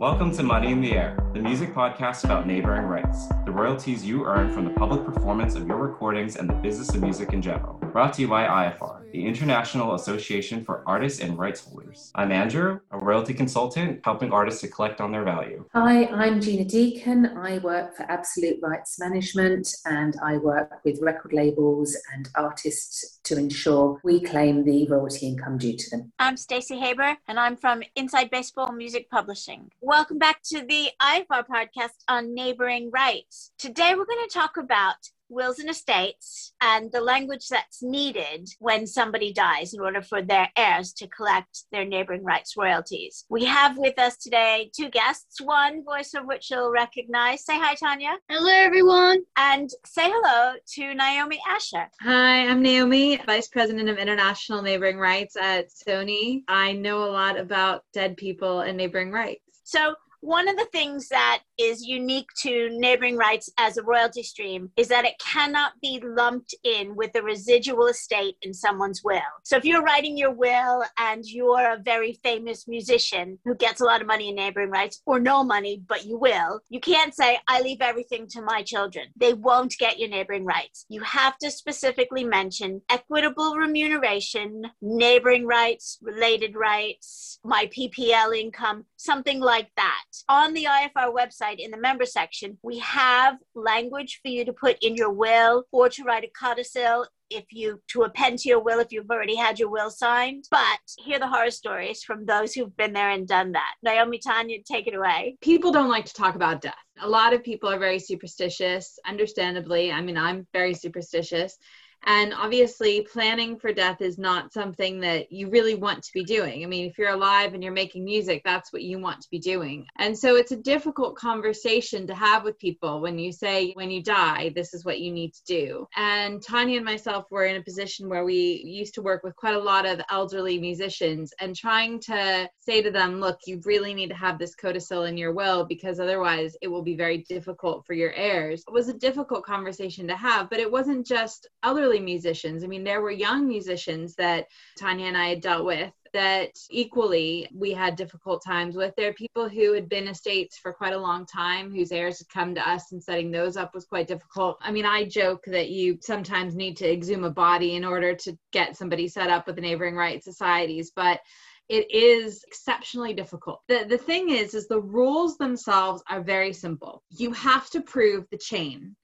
Welcome to Money in the Air, the music podcast about neighboring rights, the royalties you earn from the public performance of your recordings and the business of music in general. Brought to you by IFR, the International Association for Artists and Rights Holders. I'm Andrew, a royalty consultant helping artists to collect on their value. Hi, I'm Gina Deacon. I work for Absolute Rights Management and I work with record labels and artists to ensure we claim the royalty income due to them. I'm Stacey Haber and I'm from Inside Baseball Music Publishing. Welcome back to the IFR podcast on neighboring rights. Today we're going to talk about wills and estates and the language that's needed when somebody dies in order for their heirs to collect their neighboring rights royalties. We have with us today two guests, one voice of which you'll recognize. Say hi, Tanya. Hello, everyone. And say hello to Naomi Asher. Hi, I'm Naomi, Vice President of International Neighboring Rights at Sony. I know a lot about dead people and neighboring rights. So, one of the things that is unique to neighboring rights as a royalty stream is that it cannot be lumped in with the residual estate in someone's will. So if you're writing your will and you're a very famous musician who gets a lot of money in neighboring rights or no money, but you will, you can't say, I leave everything to my children. They won't get your neighboring rights. You have to specifically mention equitable remuneration, neighboring rights, related rights, my PPL income, something like that. On the IFR website in the member section, we have language for you to put in your will or to write a codicil if you to append to your will if you've already had your will signed. But hear the horror stories from those who've been there and done that. Naomi Tanya, take it away. People don't like to talk about death. A lot of people are very superstitious, understandably. I mean, I'm very superstitious. And obviously, planning for death is not something that you really want to be doing. I mean, if you're alive and you're making music, that's what you want to be doing. And so it's a difficult conversation to have with people when you say, when you die, this is what you need to do. And Tanya and myself were in a position where we used to work with quite a lot of elderly musicians and trying to say to them, look, you really need to have this codicil in your will because otherwise it will be very difficult for your heirs. It was a difficult conversation to have, but it wasn't just elderly elderly musicians. I mean, there were young musicians that Tanya and I had dealt with that equally we had difficult times with. There are people who had been estates for quite a long time whose heirs had come to us and setting those up was quite difficult. I mean, I joke that you sometimes need to exhume a body in order to get somebody set up with the neighboring right societies, but it is exceptionally difficult. The the thing is is the rules themselves are very simple. You have to prove the chain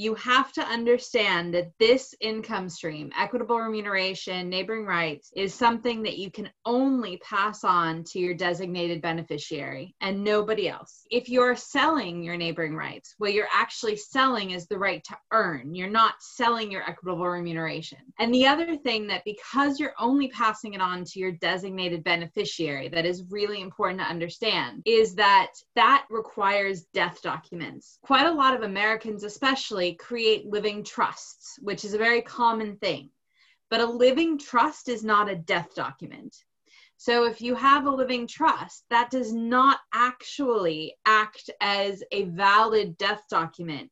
you have to understand that this income stream, equitable remuneration, neighboring rights, is something that you can only pass on to your designated beneficiary and nobody else. If you're selling your neighboring rights, what you're actually selling is the right to earn. You're not selling your equitable remuneration. And the other thing that because you're only passing it on to your designated beneficiary, that is really important to understand, is that that requires death documents. Quite a lot of Americans, especially, create living trusts, which is a very common thing. But a living trust is not a death document. So if you have a living trust, that does not actually act as a valid death document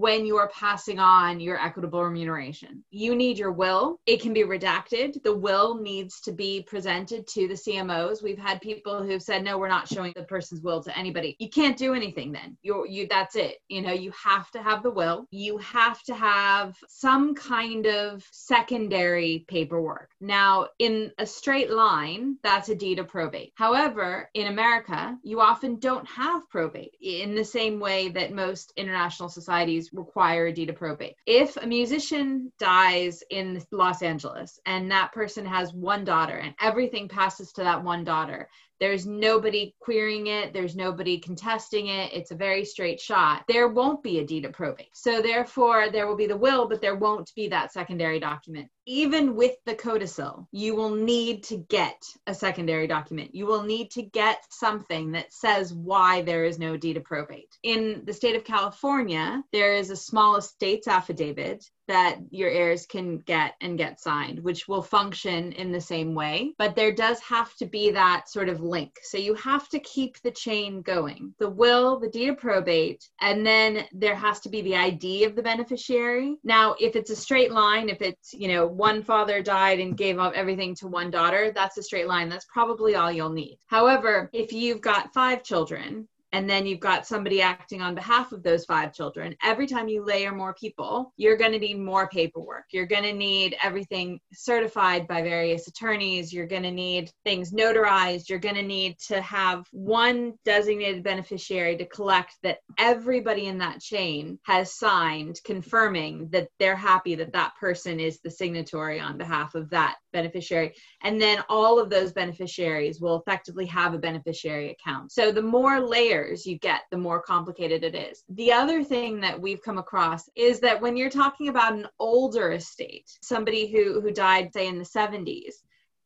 when you are passing on your equitable remuneration. You need your will. It can be redacted. The will needs to be presented to the CMOs. We've had people who've said, no, we're not showing the person's will to anybody. You can't do anything then. You're, you, that's it. You know, you have to have the will. You have to have some kind of secondary paperwork. Now, in a straight line, that's a deed of probate. However, in America, you often don't have probate in the same way that most international societies require a deed of probate. If a musician dies in Los Angeles and that person has one daughter and everything passes to that one daughter, there's nobody querying it, there's nobody contesting it, it's a very straight shot. There won't be a deed of probate. So, therefore, there will be the will, but there won't be that secondary document. Even with the codicil, you will need to get a secondary document. You will need to get something that says why there is no deed of probate. In the state of California, there is a small estates affidavit that your heirs can get and get signed, which will function in the same way. But there does have to be that sort of link. So you have to keep the chain going the will, the deed of probate, and then there has to be the ID of the beneficiary. Now, if it's a straight line, if it's, you know, one father died and gave up everything to one daughter, that's a straight line. That's probably all you'll need. However, if you've got five children, and then you've got somebody acting on behalf of those five children. Every time you layer more people, you're going to need more paperwork. You're going to need everything certified by various attorneys. You're going to need things notarized. You're going to need to have one designated beneficiary to collect that everybody in that chain has signed confirming that they're happy that that person is the signatory on behalf of that beneficiary. And then all of those beneficiaries will effectively have a beneficiary account. So the more layers you get, the more complicated it is. The other thing that we've come across is that when you're talking about an older estate, somebody who, who died, say, in the 70s,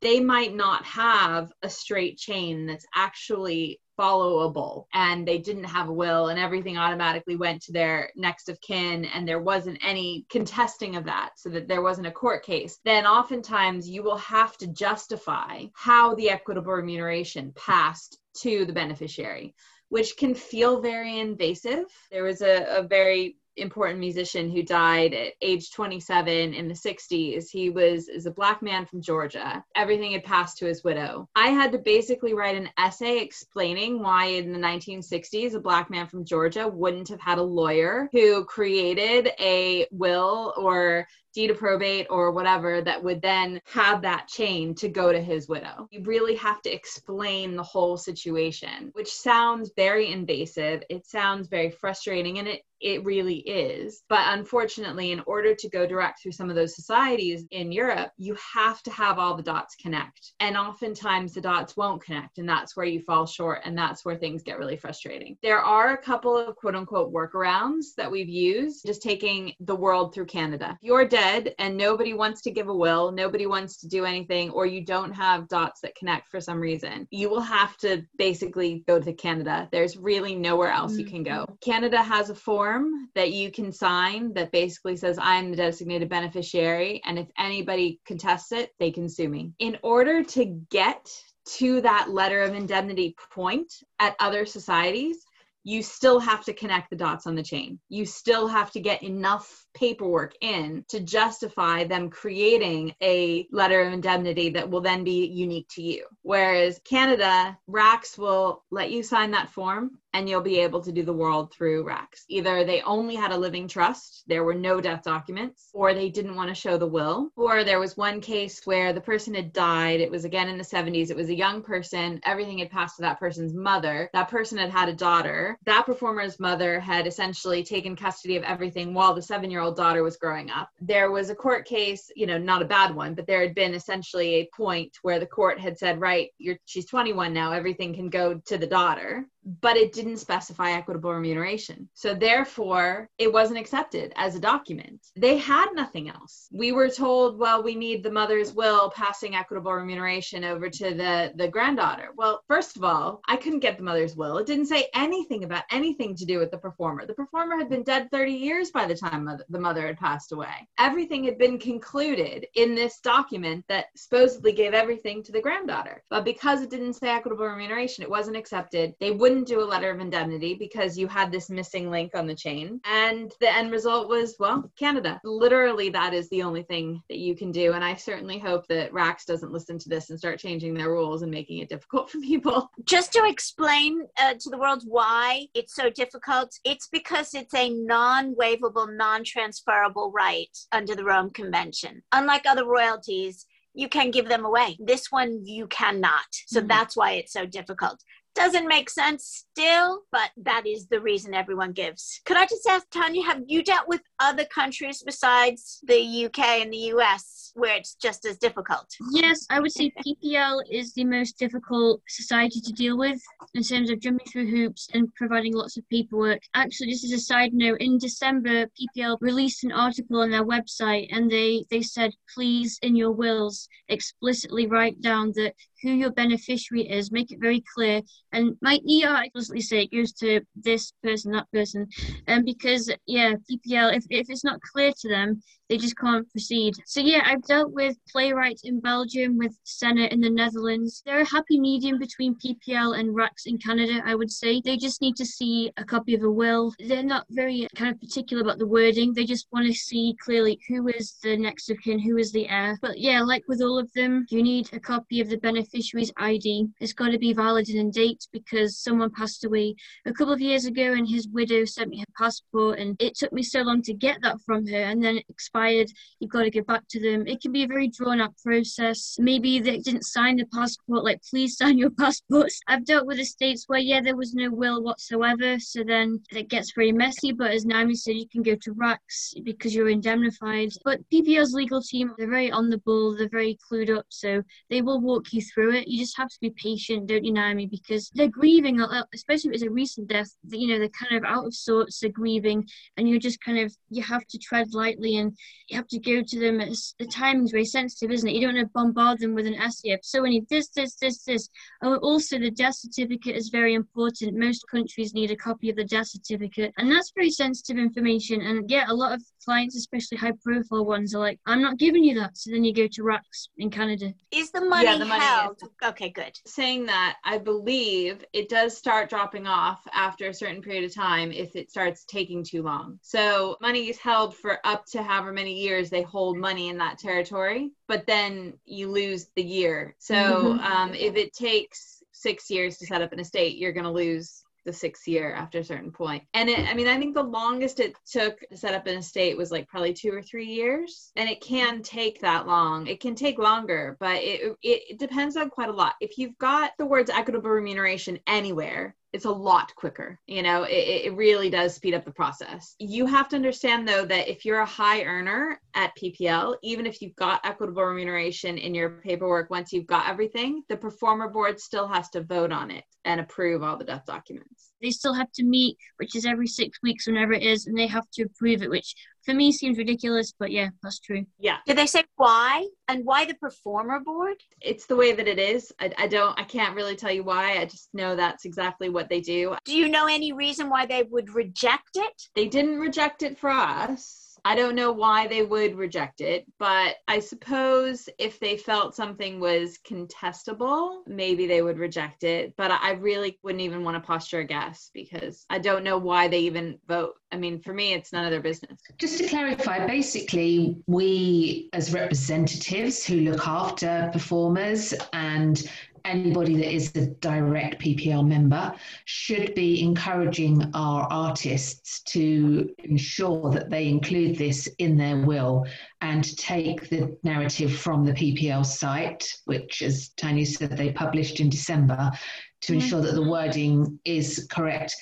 they might not have a straight chain that's actually followable and they didn't have a will and everything automatically went to their next of kin and there wasn't any contesting of that so that there wasn't a court case. Then oftentimes you will have to justify how the equitable remuneration passed to the beneficiary which can feel very invasive. There was a, a very important musician who died at age 27 in the 60s. He was is a black man from Georgia. Everything had passed to his widow. I had to basically write an essay explaining why in the 1960s a black man from Georgia wouldn't have had a lawyer who created a will or deed of probate or whatever that would then have that chain to go to his widow. You really have to explain the whole situation, which sounds very invasive. It sounds very frustrating and it it really is. But unfortunately, in order to go direct through some of those societies in Europe, you have to have all the dots connect. And oftentimes the dots won't connect. And that's where you fall short. And that's where things get really frustrating. There are a couple of quote unquote workarounds that we've used, just taking the world through Canada. If you're dead and nobody wants to give a will, nobody wants to do anything, or you don't have dots that connect for some reason, you will have to basically go to Canada. There's really nowhere else mm-hmm. you can go. Mm-hmm. Canada has a form form that you can sign that basically says, I'm the designated beneficiary. And if anybody contests it, they can sue me. In order to get to that letter of indemnity point at other societies, you still have to connect the dots on the chain. You still have to get enough paperwork in to justify them creating a letter of indemnity that will then be unique to you. Whereas Canada, RACS will let you sign that form and you'll be able to do the world through RACS. Either they only had a living trust, there were no death documents, or they didn't want to show the will, or there was one case where the person had died. It was again in the 70s. It was a young person. Everything had passed to that person's mother. That person had had a daughter. That performer's mother had essentially taken custody of everything while the seven year old daughter was growing up. There was a court case, you know, not a bad one, but there had been essentially a point where the court had said, right, you're, she's 21 now, everything can go to the daughter but it didn't specify equitable remuneration. So therefore, it wasn't accepted as a document. They had nothing else. We were told, well, we need the mother's will passing equitable remuneration over to the the granddaughter. Well, first of all, I couldn't get the mother's will. It didn't say anything about anything to do with the performer. The performer had been dead 30 years by the time the mother had passed away. Everything had been concluded in this document that supposedly gave everything to the granddaughter. But because it didn't say equitable remuneration, it wasn't accepted. They wouldn't couldn't do a letter of indemnity because you had this missing link on the chain. And the end result was, well, Canada. Literally, that is the only thing that you can do. And I certainly hope that RACS doesn't listen to this and start changing their rules and making it difficult for people. Just to explain uh, to the world why it's so difficult, it's because it's a non waivable, non transferable right under the Rome Convention. Unlike other royalties, you can give them away. This one you cannot. So mm-hmm. that's why it's so difficult doesn't make sense still, but that is the reason everyone gives. Could I just ask, Tanya, have you dealt with other countries besides the UK and the US where it's just as difficult? Yes, I would say PPL is the most difficult society to deal with in terms of jumping through hoops and providing lots of paperwork. Actually, this is a side note, in December, PPL released an article on their website and they, they said, please, in your wills, explicitly write down that who your beneficiary is, make it very clear. And my ER explicitly say it goes to this person, that person. And um, because, yeah, PPL, if, if it's not clear to them, they just can't proceed. So yeah, I've dealt with PlayRights in Belgium, with SENA in the Netherlands. They're a happy medium between PPL and RACS in Canada, I would say. They just need to see a copy of a will. They're not very kind of particular about the wording. They just want to see clearly who is the next of kin, who is the heir. But yeah, like with all of them, you need a copy of the beneficiary's ID. It's got to be valid and in date because someone passed away a couple of years ago and his widow sent me her passport and it took me so long to get that from her and then expired. You've got to give back to them. It can be a very drawn out process. Maybe they didn't sign the passport, like, please sign your passports. I've dealt with estates where, yeah, there was no will whatsoever. So then it gets very messy. But as Naomi said, you can go to RACS because you're indemnified. But PPL's legal team, they're very on the ball, they're very clued up. So they will walk you through it. You just have to be patient, don't you, Naomi? Because they're grieving, uh, uh, especially if it's a recent death, you know, they're kind of out of sorts, they're grieving, and you're just kind of, you have to tread lightly and you have to go to them. It's, the timing's very sensitive, isn't it? You don't want to bombard them with an essay so we need this, this, this, this. Oh, also, the death certificate is very important. Most countries need a copy of the death certificate, and that's very sensitive information. And yeah, a lot of clients, especially high profile ones, are like, I'm not giving you that. So then you go to RACS in Canada. Is the money, yeah, the money held? Is. Okay, good. Saying that, I believe it does start dropping off after a certain period of time if it starts taking too long. So money is held for up to however many years they hold money in that territory, but then you lose the year. So mm-hmm. um, if it takes six years to set up an estate, you're going to lose the sixth year after a certain point. And it, I mean, I think the longest it took to set up an estate was like probably two or three years. And it can take that long. It can take longer, but it, it, it depends on quite a lot. If you've got the words equitable remuneration anywhere, it's a lot quicker. You know, it, it really does speed up the process. You have to understand though that if you're a high earner at PPL, even if you've got equitable remuneration in your paperwork, once you've got everything, the performer board still has to vote on it and approve all the death documents. They still have to meet, which is every six weeks, whenever it is, and they have to approve it, which for me seems ridiculous, but yeah, that's true. Yeah. Did they say why and why the performer board? It's the way that it is. I, I don't, I can't really tell you why. I just know that's exactly what they do. Do you know any reason why they would reject it? They didn't reject it for us I don't know why they would reject it, but I suppose if they felt something was contestable, maybe they would reject it. But I really wouldn't even want to posture a guess because I don't know why they even vote. I mean, for me, it's none of their business. Just to clarify, basically, we as representatives who look after performers and anybody that is a direct PPL member should be encouraging our artists to ensure that they include this in their will and take the narrative from the PPL site, which, as Tanya said, they published in December, to mm-hmm. ensure that the wording is correct.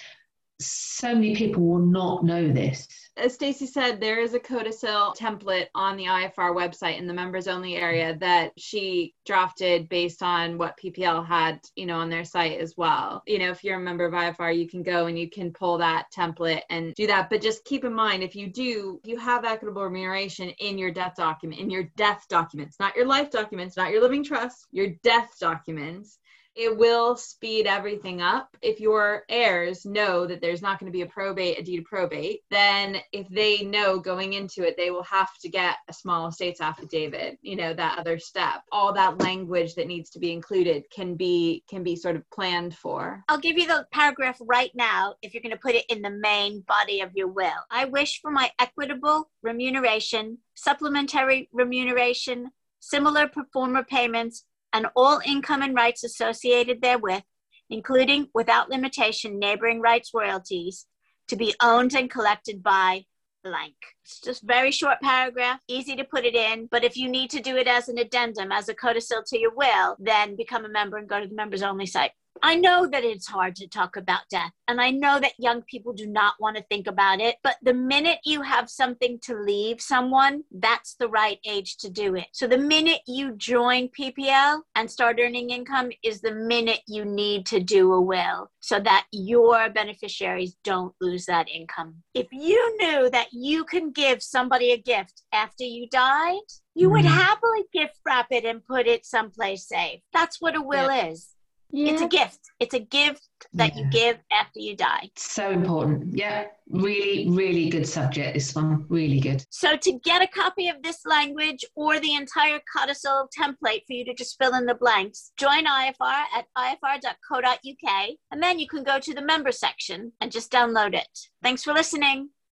So many people will not know this as Stacey said, there is a codicil template on the IFR website in the members only area that she drafted based on what PPL had, you know, on their site as well. You know, if you're a member of IFR, you can go and you can pull that template and do that. But just keep in mind, if you do, you have equitable remuneration in your death document, in your death documents, not your life documents, not your living trust, your death documents it will speed everything up. If your heirs know that there's not going to be a probate, a deed of probate, then if they know going into it, they will have to get a small estates affidavit, you know, that other step. All that language that needs to be included can be can be sort of planned for. I'll give you the paragraph right now if you're going to put it in the main body of your will. I wish for my equitable remuneration, supplementary remuneration, similar performer payments and all income and rights associated therewith, including without limitation neighboring rights royalties, to be owned and collected by blank. It's just very short paragraph, easy to put it in. But if you need to do it as an addendum, as a codicil to your will, then become a member and go to the members only site. I know that it's hard to talk about death, and I know that young people do not want to think about it. But the minute you have something to leave someone, that's the right age to do it. So the minute you join PPL and start earning income is the minute you need to do a will so that your beneficiaries don't lose that income. If you knew that you can give somebody a gift after you died, you would mm-hmm. happily gift wrap it and put it someplace safe. That's what a will yeah. is. Yeah. It's a gift. It's a gift that you give after you die. So important. Yeah, really, really good subject, this one. Really good. So to get a copy of this language or the entire codicil template for you to just fill in the blanks, join IFR at ifr.co.uk and then you can go to the member section and just download it. Thanks for listening.